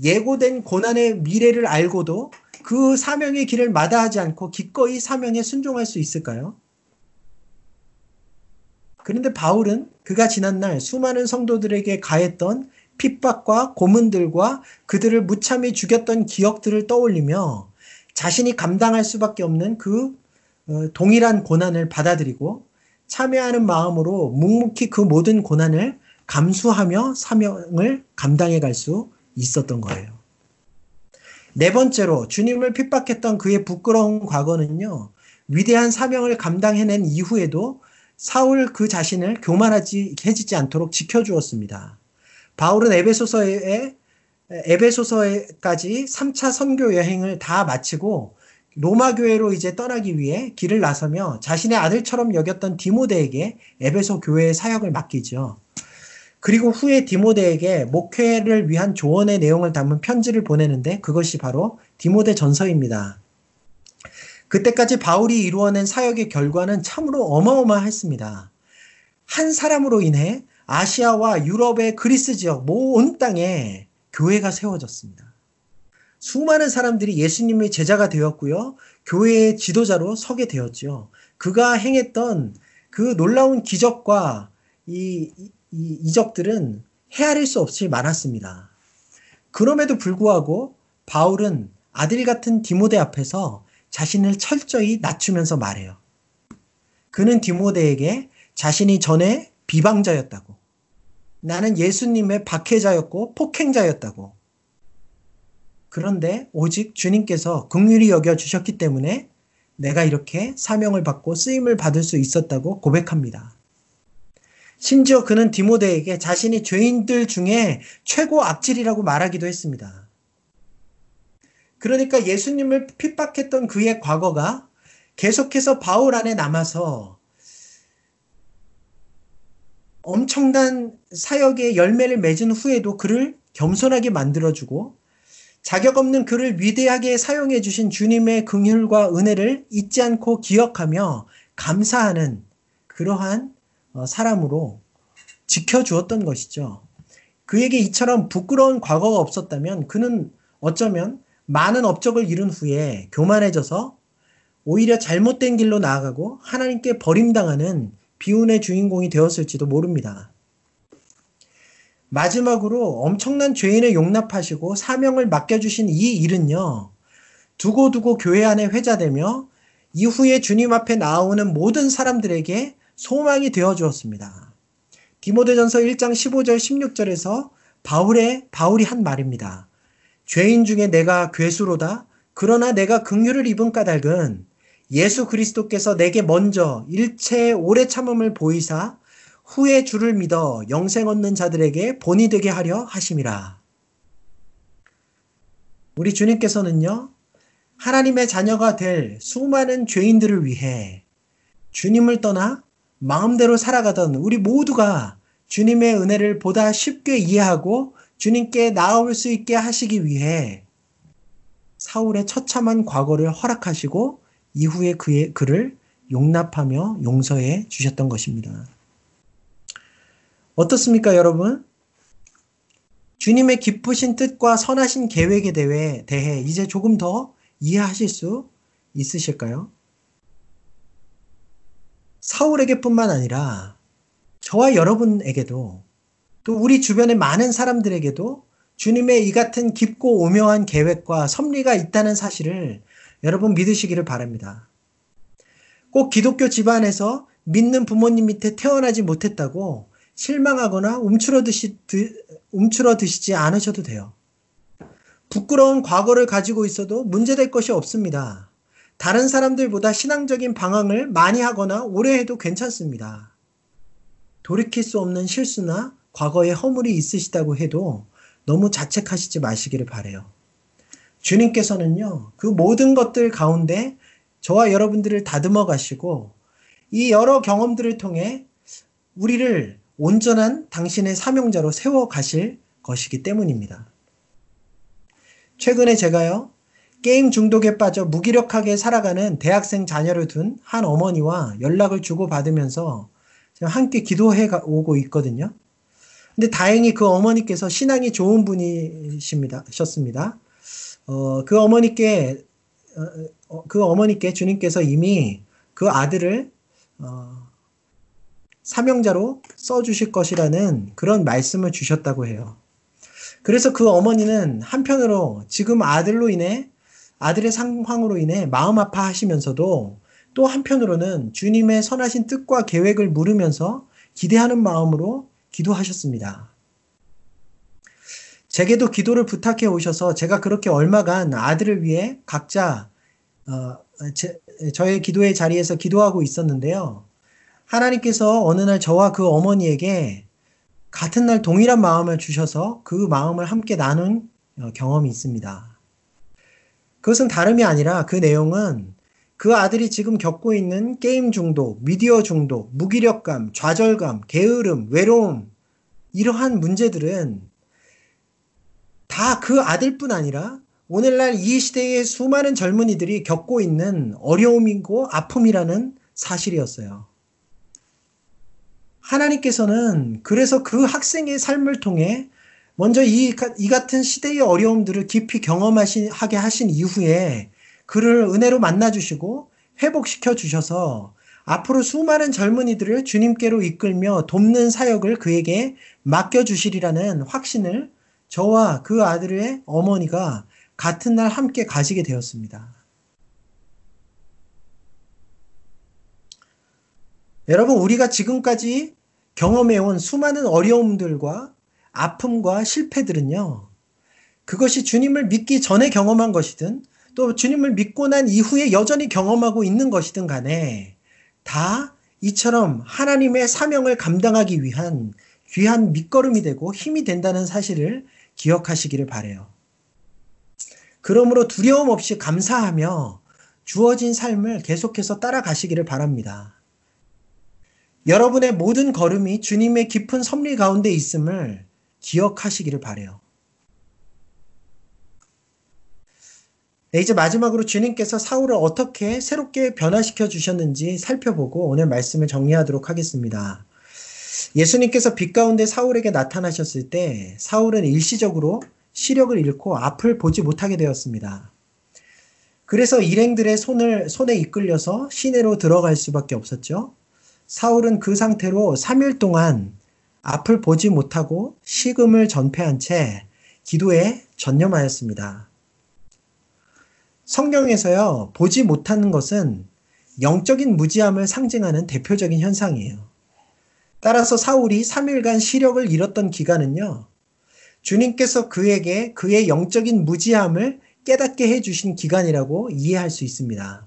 예고된 고난의 미래를 알고도 그 사명의 길을 마다하지 않고 기꺼이 사명에 순종할 수 있을까요? 그런데 바울은 그가 지난날 수많은 성도들에게 가했던 핍박과 고문들과 그들을 무참히 죽였던 기억들을 떠올리며 자신이 감당할 수밖에 없는 그 어, 동일한 고난을 받아들이고 참여하는 마음으로 묵묵히 그 모든 고난을 감수하며 사명을 감당해 갈 수 있었던 거예요. 네 번째로 주님을 핍박했던 그의 부끄러운 과거는요, 위대한 사명을 감당해낸 이후에도 사울 그 자신을 교만하지 해지지 않도록 지켜주었습니다. 바울은 에베소서에 에베소서까지 3차 선교 여행을 다 마치고 로마 교회로 이제 떠나기 위해 길을 나서며 자신의 아들처럼 여겼던 디모데에게 에베소 교회의 사역을 맡기죠. 그리고 후에 디모데에게 목회를 위한 조언의 내용을 담은 편지를 보내는데 그것이 바로 디모데 전서입니다. 그때까지 바울이 이루어낸 사역의 결과는 참으로 어마어마했습니다. 한 사람으로 인해 아시아와 유럽의 그리스 지역 모든 땅에 교회가 세워졌습니다. 수많은 사람들이 예수님의 제자가 되었고요. 교회의 지도자로 서게 되었죠. 그가 행했던 그 놀라운 기적과 이, 이, 이 이적들은 헤아릴 수 없이 많았습니다. 그럼에도 불구하고 바울은 아들 같은 디모데 앞에서 자신을 철저히 낮추면서 말해요. 그는 디모데에게 자신이 전에 비방자였다고. 나는 예수님의 박해자였고 폭행자였다고. 그런데 오직 주님께서 긍휼히 여겨 주셨기 때문에 내가 이렇게 사명을 받고 쓰임을 받을 수 있었다고 고백합니다. 심지어 그는 디모데에게 자신이 죄인들 중에 최고 악질이라고 말하기도 했습니다. 그러니까 예수님을 핍박했던 그의 과거가 계속해서 바울 안에 남아서 엄청난 사역의 열매를 맺은 후에도 그를 겸손하게 만들어주고 자격 없는 그를 위대하게 사용해 주신 주님의 긍휼과 은혜를 잊지 않고 기억하며 감사하는 그러한 어, 사람으로 지켜주었던 것이죠. 그에게 이처럼 부끄러운 과거가 없었다면 그는 어쩌면 많은 업적을 이룬 후에 교만해져서 오히려 잘못된 길로 나아가고 하나님께 버림당하는 비운의 주인공이 되었을지도 모릅니다. 마지막으로 엄청난 죄인을 용납하시고 사명을 맡겨주신 이 일은요, 두고두고 교회 안에 회자되며 이후에 주님 앞에 나오는 모든 사람들에게 소망이 되어 주었습니다. 디모데전서 1장 15절 16절에서 바울의 바울이 한 말입니다. 죄인 중에 내가 괴수로다. 그러나 내가 긍휼을 입은 까닭은 예수 그리스도께서 내게 먼저 일체의 오래 참음을 보이사 후에 주를 믿어 영생 얻는 자들에게 본이 되게 하려 하심이라. 우리 주님께서는요, 하나님의 자녀가 될 수많은 죄인들을 위해 주님을 떠나 마음대로 살아가던 우리 모두가 주님의 은혜를 보다 쉽게 이해하고 주님께 나아올 수 있게 하시기 위해 사울의 처참한 과거를 허락하시고 이후에 그의 그를 용납하며 용서해 주셨던 것입니다. 어떻습니까, 여러분? 주님의 기쁘신 뜻과 선하신 계획에 대해 이제 조금 더 이해하실 수 있으실까요? 사울에게뿐만 아니라 저와 여러분에게도 또 우리 주변의 많은 사람들에게도 주님의 이 같은 깊고 오묘한 계획과 섭리가 있다는 사실을 여러분 믿으시기를 바랍니다. 꼭 기독교 집안에서 믿는 부모님 밑에 태어나지 못했다고 실망하거나 움츠러드시, 움츠러드시지 않으셔도 돼요. 부끄러운 과거를 가지고 있어도 문제될 것이 없습니다. 다른 사람들보다 신앙적인 방황을 많이 하거나 오래 해도 괜찮습니다. 돌이킬 수 없는 실수나 과거의 허물이 있으시다고 해도 너무 자책하시지 마시기를 바래요. 주님께서는요, 그 모든 것들 가운데 저와 여러분들을 다듬어 가시고 이 여러 경험들을 통해 우리를 온전한 당신의 사명자로 세워 가실 것이기 때문입니다. 최근에 제가요, 게임 중독에 빠져 무기력하게 살아가는 대학생 자녀를 둔 한 어머니와 연락을 주고받으면서 함께 기도해 오고 있거든요. 근데 다행히 그 어머니께서 신앙이 좋은 분이십니다. 셨습니다. 어, 그 어머니께 어, 어, 그 어머니께 주님께서 이미 그 아들을 어, 사명자로 써 주실 것이라는 그런 말씀을 주셨다고 해요. 그래서 그 어머니는 한편으로 지금 아들로 인해 아들의 상황으로 인해 마음 아파하시면서도 또 한편으로는 주님의 선하신 뜻과 계획을 물으면서 기대하는 마음으로 기도하셨습니다. 제게도 기도를 부탁해 오셔서 제가 그렇게 얼마간 아들을 위해 각자 어, 제, 저의 기도의 자리에서 기도하고 있었는데요. 하나님께서 어느 날 저와 그 어머니에게 같은 날 동일한 마음을 주셔서 그 마음을 함께 나눈 어, 경험이 있습니다. 그것은 다름이 아니라 그 내용은 그 아들이 지금 겪고 있는 게임 중독, 미디어 중독, 무기력감, 좌절감, 게으름, 외로움, 이러한 문제들은 다 그 아들뿐 아니라 오늘날 이 시대의 수많은 젊은이들이 겪고 있는 어려움이고 아픔이라는 사실이었어요. 하나님께서는 그래서 그 학생의 삶을 통해 먼저 이, 이 같은 시대의 어려움들을 깊이 경험하게 하신 이후에 그를 은혜로 만나주시고 회복시켜 주셔서 앞으로 수많은 젊은이들을 주님께로 이끌며 돕는 사역을 그에게 맡겨주시리라는 확신을 저와 그 아들의 어머니가 같은 날 함께 가지게 되었습니다. 여러분, 우리가 지금까지 경험해온 수많은 어려움들과 아픔과 실패들은요, 그것이 주님을 믿기 전에 경험한 것이든 또 주님을 믿고 난 이후에 여전히 경험하고 있는 것이든 간에 다 이처럼 하나님의 사명을 감당하기 위한 귀한 밑거름이 되고 힘이 된다는 사실을 기억하시기를 바래요. 그러므로 두려움 없이 감사하며 주어진 삶을 계속해서 따라가시기를 바랍니다. 여러분의 모든 걸음이 주님의 깊은 섭리 가운데 있음을 기억하시기를 바래요. 네, 이제 마지막으로 주님께서 사울을 어떻게 새롭게 변화시켜 주셨는지 살펴보고 오늘 말씀을 정리하도록 하겠습니다. 예수님께서 빛 가운데 사울에게 나타나셨을 때 사울은 일시적으로 시력을 잃고 앞을 보지 못하게 되었습니다. 그래서 일행들의 손을 손에 이끌려서 시내로 들어갈 수밖에 없었죠. 사울은 그 상태로 3일 동안 앞을 보지 못하고 식음을 전폐한 채 기도에 전념하였습니다. 성경에서요, 보지 못하는 것은 영적인 무지함을 상징하는 대표적인 현상이에요. 따라서 사울이 3일간 시력을 잃었던 기간은요, 주님께서 그에게 그의 영적인 무지함을 깨닫게 해 주신 기간이라고 이해할 수 있습니다.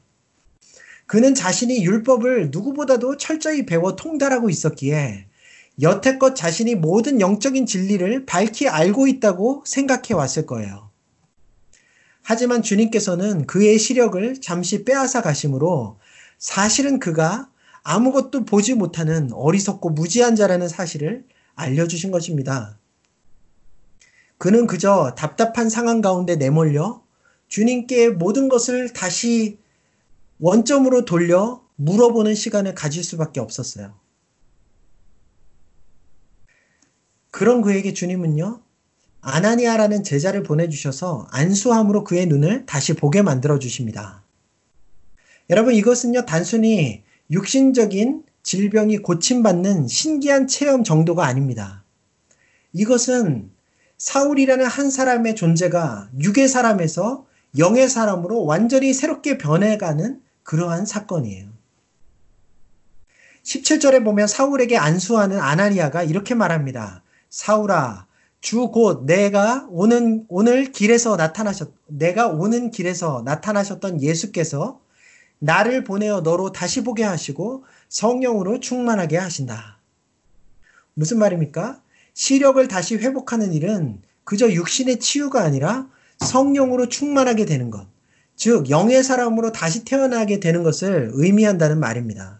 그는 자신이 율법을 누구보다도 철저히 배워 통달하고 있었기에 여태껏 자신이 모든 영적인 진리를 밝히 알고 있다고 생각해 왔을 거예요. 하지만 주님께서는 그의 시력을 잠시 빼앗아 가심으로 사실은 그가 아무것도 보지 못하는 어리석고 무지한 자라는 사실을 알려주신 것입니다. 그는 그저 답답한 상황 가운데 내몰려 주님께 모든 것을 다시 원점으로 돌려 물어보는 시간을 가질 수밖에 없었어요. 그런 그에게 주님은요, 아나니아라는 제자를 보내주셔서 안수함으로 그의 눈을 다시 보게 만들어 주십니다. 여러분 이것은요 단순히 육신적인 질병이 고침받는 신기한 체험 정도가 아닙니다. 이것은 사울이라는 한 사람의 존재가 육의 사람에서 영의 사람으로 완전히 새롭게 변해가는 그러한 사건이에요. 17절에 보면 사울에게 안수하는 아나니아가 이렇게 말합니다. 사울아, 주 곧 내가 오는 오늘 길에서 나타나셨 내가 오는 길에서 나타나셨던 예수께서 나를 보내어 너로 다시 보게 하시고 성령으로 충만하게 하신다. 무슨 말입니까? 시력을 다시 회복하는 일은 그저 육신의 치유가 아니라 성령으로 충만하게 되는 것, 즉 영의 사람으로 다시 태어나게 되는 것을 의미한다는 말입니다.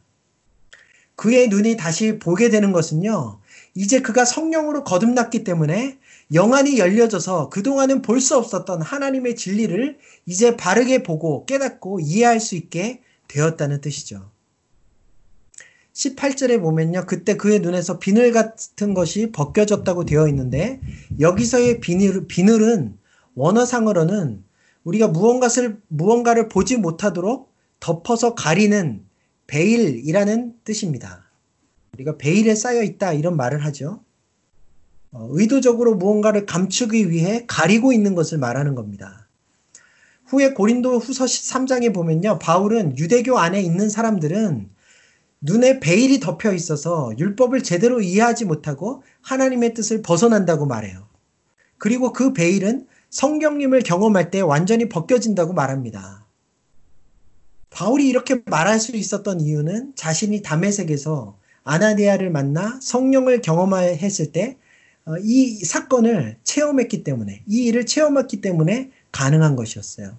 그의 눈이 다시 보게 되는 것은요. 이제 그가 성령으로 거듭났기 때문에 영안이 열려져서 그동안은 볼 수 없었던 하나님의 진리를 이제 바르게 보고 깨닫고 이해할 수 있게 되었다는 뜻이죠. 18절에 보면요. 그때 그의 눈에서 비늘 같은 것이 벗겨졌다고 되어 있는데 여기서의 비늘, 비늘은 원어상으로는 우리가 무언가를, 무언가를 보지 못하도록 덮어서 가리는 베일이라는 뜻입니다. 우리가 베일에 쌓여 있다 이런 말을 하죠. 어, 의도적으로 무언가를 감추기 위해 가리고 있는 것을 말하는 겁니다. 후에 고린도 후서 13장에 보면요. 바울은 유대교 안에 있는 사람들은 눈에 베일이 덮여 있어서 율법을 제대로 이해하지 못하고 하나님의 뜻을 벗어난다고 말해요. 그리고 그 베일은 성경님을 경험할 때 완전히 벗겨진다고 말합니다. 바울이 이렇게 말할 수 있었던 이유는 자신이 담에색에서 아나니아를 만나 성령을 경험했을 때 이 어, 사건을 체험했기 때문에 이 일을 체험했기 때문에 가능한 것이었어요.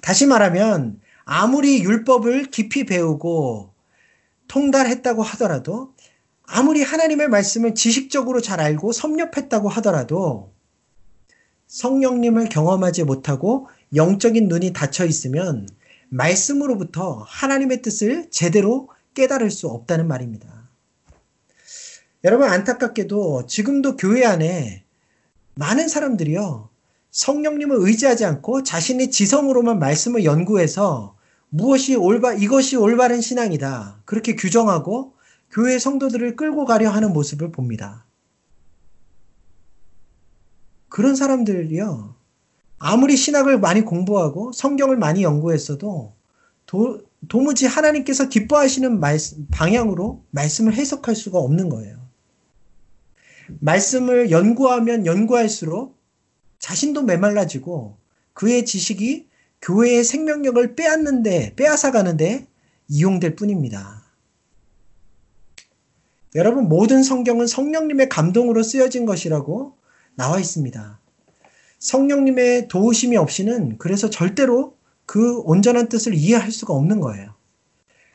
다시 말하면 아무리 율법을 깊이 배우고 통달했다고 하더라도 아무리 하나님의 말씀을 지식적으로 잘 알고 섭렵했다고 하더라도 성령님을 경험하지 못하고 영적인 눈이 닫혀 있으면 말씀으로부터 하나님의 뜻을 제대로 깨달을 수 없다는 말입니다. 여러분 안타깝게도 지금도 교회 안에 많은 사람들이요 성령님을 의지하지 않고 자신의 지성으로만 말씀을 연구해서 무엇이 올바 이것이 올바른 신앙이다 그렇게 규정하고 교회 성도들을 끌고 가려 하는 모습을 봅니다. 그런 사람들이요 아무리 신학을 많이 공부하고 성경을 많이 연구했어도 도, 도무지 하나님께서 기뻐하시는 말씀, 방향으로 말씀을 해석할 수가 없는 거예요. 말씀을 연구하면 연구할수록 자신도 메말라지고 그의 지식이 교회의 생명력을 빼앗는데, 빼앗아가는데 이용될 뿐입니다. 여러분, 모든 성경은 성령님의 감동으로 쓰여진 것이라고 나와 있습니다. 성령님의 도우심이 없이는 그래서 절대로 그 온전한 뜻을 이해할 수가 없는 거예요.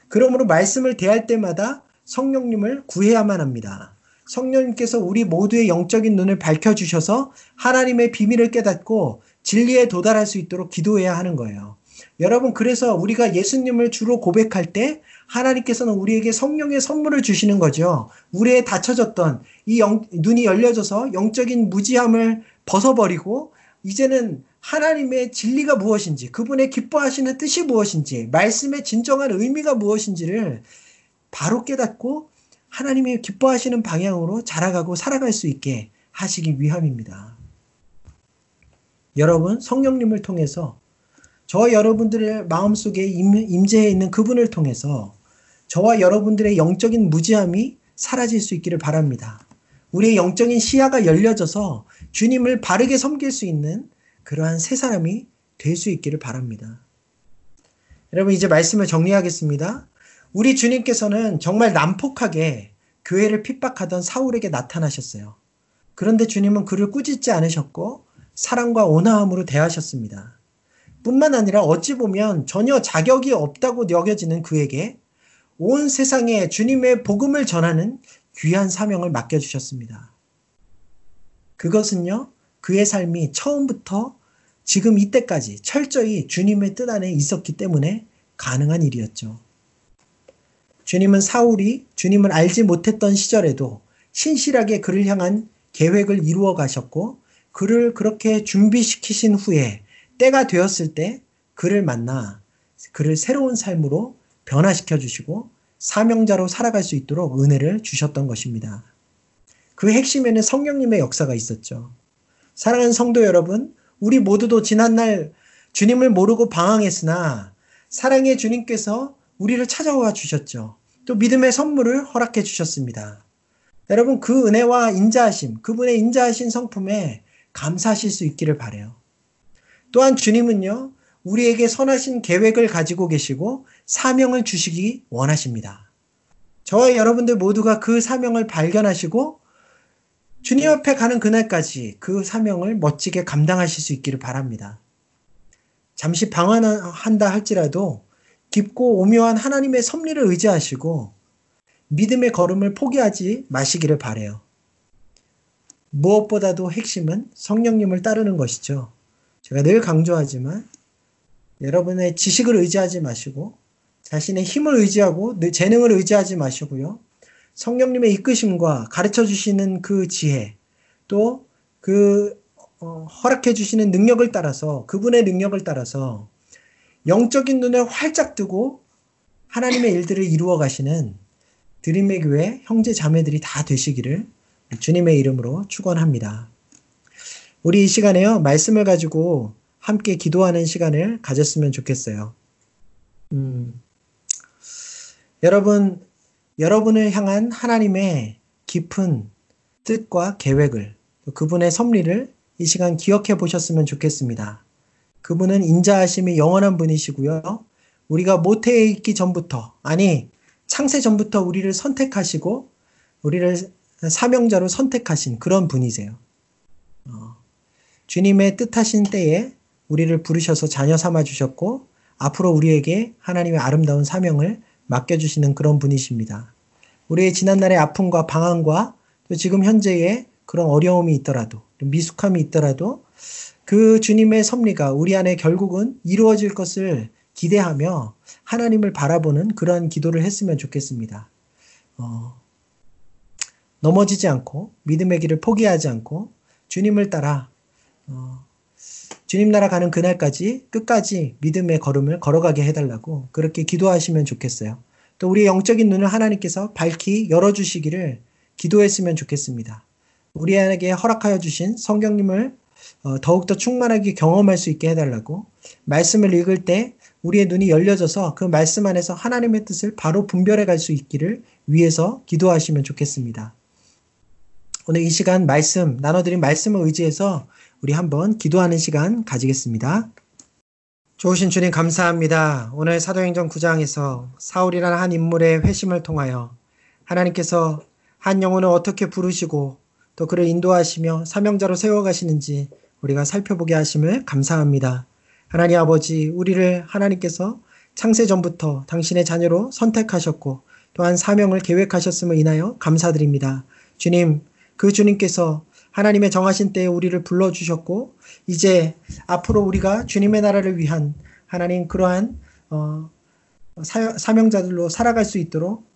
그러므로 말씀을 대할 때마다 성령님을 구해야만 합니다. 성령님께서 우리 모두의 영적인 눈을 밝혀주셔서 하나님의 비밀을 깨닫고 진리에 도달할 수 있도록 기도해야 하는 거예요. 여러분, 그래서 우리가 예수님을 주로 고백할 때 하나님께서는 우리에게 성령의 선물을 주시는 거죠. 우리의 닫혀졌던 이 영, 눈이 열려져서 영적인 무지함을 벗어버리고 이제는 하나님의 진리가 무엇인지, 그분의 기뻐하시는 뜻이 무엇인지, 말씀의 진정한 의미가 무엇인지를 바로 깨닫고 하나님이 기뻐하시는 방향으로 자라가고 살아갈 수 있게 하시기 위함입니다. 여러분, 성령님을 통해서 저 여러분들의 마음속에 임재해 있는 그분을 통해서 저와 여러분들의 영적인 무지함이 사라질 수 있기를 바랍니다. 우리의 영적인 시야가 열려져서 주님을 바르게 섬길 수 있는 그러한 새 사람이 될 수 있기를 바랍니다. 여러분, 이제 말씀을 정리하겠습니다. 우리 주님께서는 정말 난폭하게 교회를 핍박하던 사울에게 나타나셨어요. 그런데 주님은 그를 꾸짖지 않으셨고 사랑과 온화함으로 대하셨습니다. 뿐만 아니라 어찌 보면 전혀 자격이 없다고 여겨지는 그에게 온 세상에 주님의 복음을 전하는 귀한 사명을 맡겨주셨습니다. 그것은요, 그의 삶이 처음부터 지금 이때까지 철저히 주님의 뜻 안에 있었기 때문에 가능한 일이었죠. 주님은 사울이 주님을 알지 못했던 시절에도 신실하게 그를 향한 계획을 이루어 가셨고 그를 그렇게 준비시키신 후에 때가 되었을 때 그를 만나 그를 새로운 삶으로 변화시켜 주시고 사명자로 살아갈 수 있도록 은혜를 주셨던 것입니다. 그 핵심에는 성령님의 역사가 있었죠. 사랑하는 성도 여러분, 우리 모두도 지난날 주님을 모르고 방황했으나 사랑의 주님께서 우리를 찾아와 주셨죠. 또 믿음의 선물을 허락해 주셨습니다. 여러분 그 은혜와 인자하심, 그분의 인자하신 성품에 감사하실 수 있기를 바래요. 또한 주님은요, 우리에게 선하신 계획을 가지고 계시고 사명을 주시기 원하십니다. 저와 여러분들 모두가 그 사명을 발견하시고 주님 앞에 가는 그날까지 그 사명을 멋지게 감당하실 수 있기를 바랍니다. 잠시 방황한다 할지라도 깊고 오묘한 하나님의 섭리를 의지하시고 믿음의 걸음을 포기하지 마시기를 바래요. 무엇보다도 핵심은 성령님을 따르는 것이죠. 제가 늘 강조하지만 여러분의 지식을 의지하지 마시고 자신의 힘을 의지하고 재능을 의지하지 마시고요. 성령님의 이끄심과 가르쳐 주시는 그 지혜 또그 어, 허락해 주시는 능력을 따라서 그분의 능력을 따라서 영적인 눈을 활짝 뜨고 하나님의 일들을 이루어 가시는 드림의 교회 형제 자매들이 다 되시기를 주님의 이름으로 축원합니다. 우리 이 시간에요 말씀을 가지고 함께 기도하는 시간을 가졌으면 좋겠어요. 음, 여러분 여러분을 향한 하나님의 깊은 뜻과 계획을 그분의 섭리를 이 시간 기억해 보셨으면 좋겠습니다. 그분은 인자하심이 영원한 분이시고요. 우리가 모태에 있기 전부터, 아니, 창세 전부터 우리를 선택하시고, 우리를 사명자로 선택하신 그런 분이세요. 어, 주님의 뜻하신 때에 우리를 부르셔서 자녀 삼아 주셨고, 앞으로 우리에게 하나님의 아름다운 사명을 맡겨주시는 그런 분이십니다. 우리의 지난날의 아픔과 방황과 또 지금 현재의 그런 어려움이 있더라도 미숙함이 있더라도 그 주님의 섭리가 우리 안에 결국은 이루어질 것을 기대하며 하나님을 바라보는 그런 기도를 했으면 좋겠습니다. 어, 넘어지지 않고 믿음의 길을 포기하지 않고 주님을 따라 어, 주님 나라 가는 그날까지 끝까지 믿음의 걸음을 걸어가게 해달라고 그렇게 기도하시면 좋겠어요. 또 우리의 영적인 눈을 하나님께서 밝히 열어주시기를 기도했으면 좋겠습니다. 우리에게 허락하여 주신 성경님을 어, 더욱더 충만하게 경험할 수 있게 해달라고 말씀을 읽을 때 우리의 눈이 열려져서 그 말씀 안에서 하나님의 뜻을 바로 분별해 갈 수 있기를 위해서 기도하시면 좋겠습니다. 오늘 이 시간 말씀, 나눠드린 말씀을 의지해서 우리 한번 기도하는 시간 가지겠습니다. 좋으신 주님 감사합니다. 오늘 사도행전 9장에서 사울이라는 한 인물의 회심을 통하여 하나님께서 한 영혼을 어떻게 부르시고 또 그를 인도하시며 사명자로 세워가시는지 우리가 살펴보게 하심을 감사합니다. 하나님 아버지, 우리를 하나님께서 창세 전부터 당신의 자녀로 선택하셨고 또한 사명을 계획하셨음을 인하여 감사드립니다. 주님, 그 주님께서 하나님의 정하신 때에 우리를 불러주셨고 이제 앞으로 우리가 주님의 나라를 위한 하나님 그러한 어, 사, 명자들로 살아갈 수 있도록 어,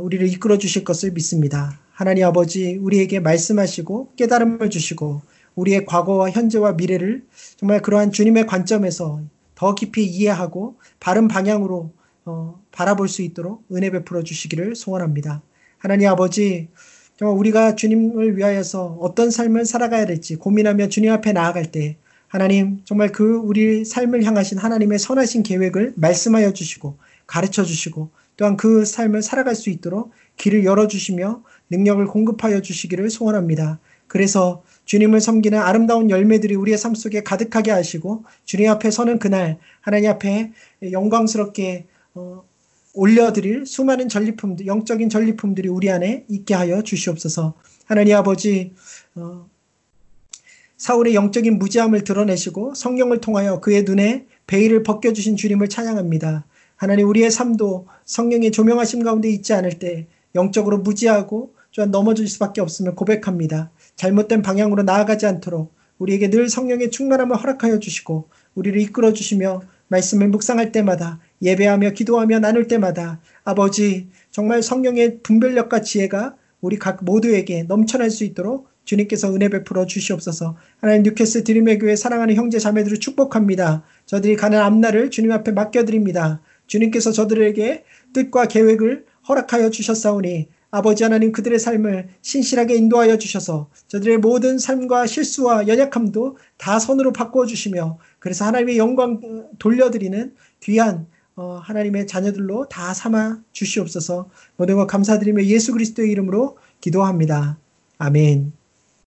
우리를 이끌어 주실 것을 믿습니다. 하나님 아버지 우리에게 말씀하시고 깨달음을 주시고 우리의 과거와 현재와 미래를 정말 그러한 주님의 관점에서 더 깊이 이해하고 바른 방향으로 어, 바라볼 수 있도록 은혜 베풀어 주시기를 소원합니다. 하나님 아버지 정말 우리가 주님을 위하여서 어떤 삶을 살아가야 될지 고민하며 주님 앞에 나아갈 때 하나님 정말 그 우리 삶을 향하신 하나님의 선하신 계획을 말씀하여 주시고 가르쳐 주시고 또한 그 삶을 살아갈 수 있도록 길을 열어주시며 능력을 공급하여 주시기를 소원합니다. 그래서 주님을 섬기는 아름다운 열매들이 우리의 삶 속에 가득하게 하시고 주님 앞에 서는 그날 하나님 앞에 영광스럽게 어, 올려드릴 수많은 전리품들, 영적인 전리품들이 우리 안에 있게 하여 주시옵소서. 하나님 아버지, 어, 사울의 영적인 무지함을 드러내시고 성령을 통하여 그의 눈에 베일을 벗겨주신 주님을 찬양합니다. 하나님 우리의 삶도 성령의 조명하심 가운데 있지 않을 때 영적으로 무지하고 또한 넘어질 수밖에 없음을 고백합니다. 잘못된 방향으로 나아가지 않도록 우리에게 늘 성령의 충만함을 허락하여 주시고 우리를 이끌어 주시며 말씀을 묵상할 때마다 예배하며 기도하며 나눌 때마다 아버지 정말 성령의 분별력과 지혜가 우리 각 모두에게 넘쳐날 수 있도록 주님께서 은혜 베풀어 주시옵소서. 하나님 뉴캐스 드림의 교회 사랑하는 형제 자매들을 축복합니다. 저들이 가는 앞날을 주님 앞에 맡겨드립니다. 주님께서 저들에게 뜻과 계획을 허락하여 주셨사오니 아버지 하나님 그들의 삶을 신실하게 인도하여 주셔서 저들의 모든 삶과 실수와 연약함도 다 선으로 바꾸어 주시며 그래서 하나님의 영광 돌려드리는 귀한 어, 하나님의 자녀들로 다 삼아 주시옵소서 모든 것 감사드리며 예수 그리스도의 이름으로 기도합니다. 아멘.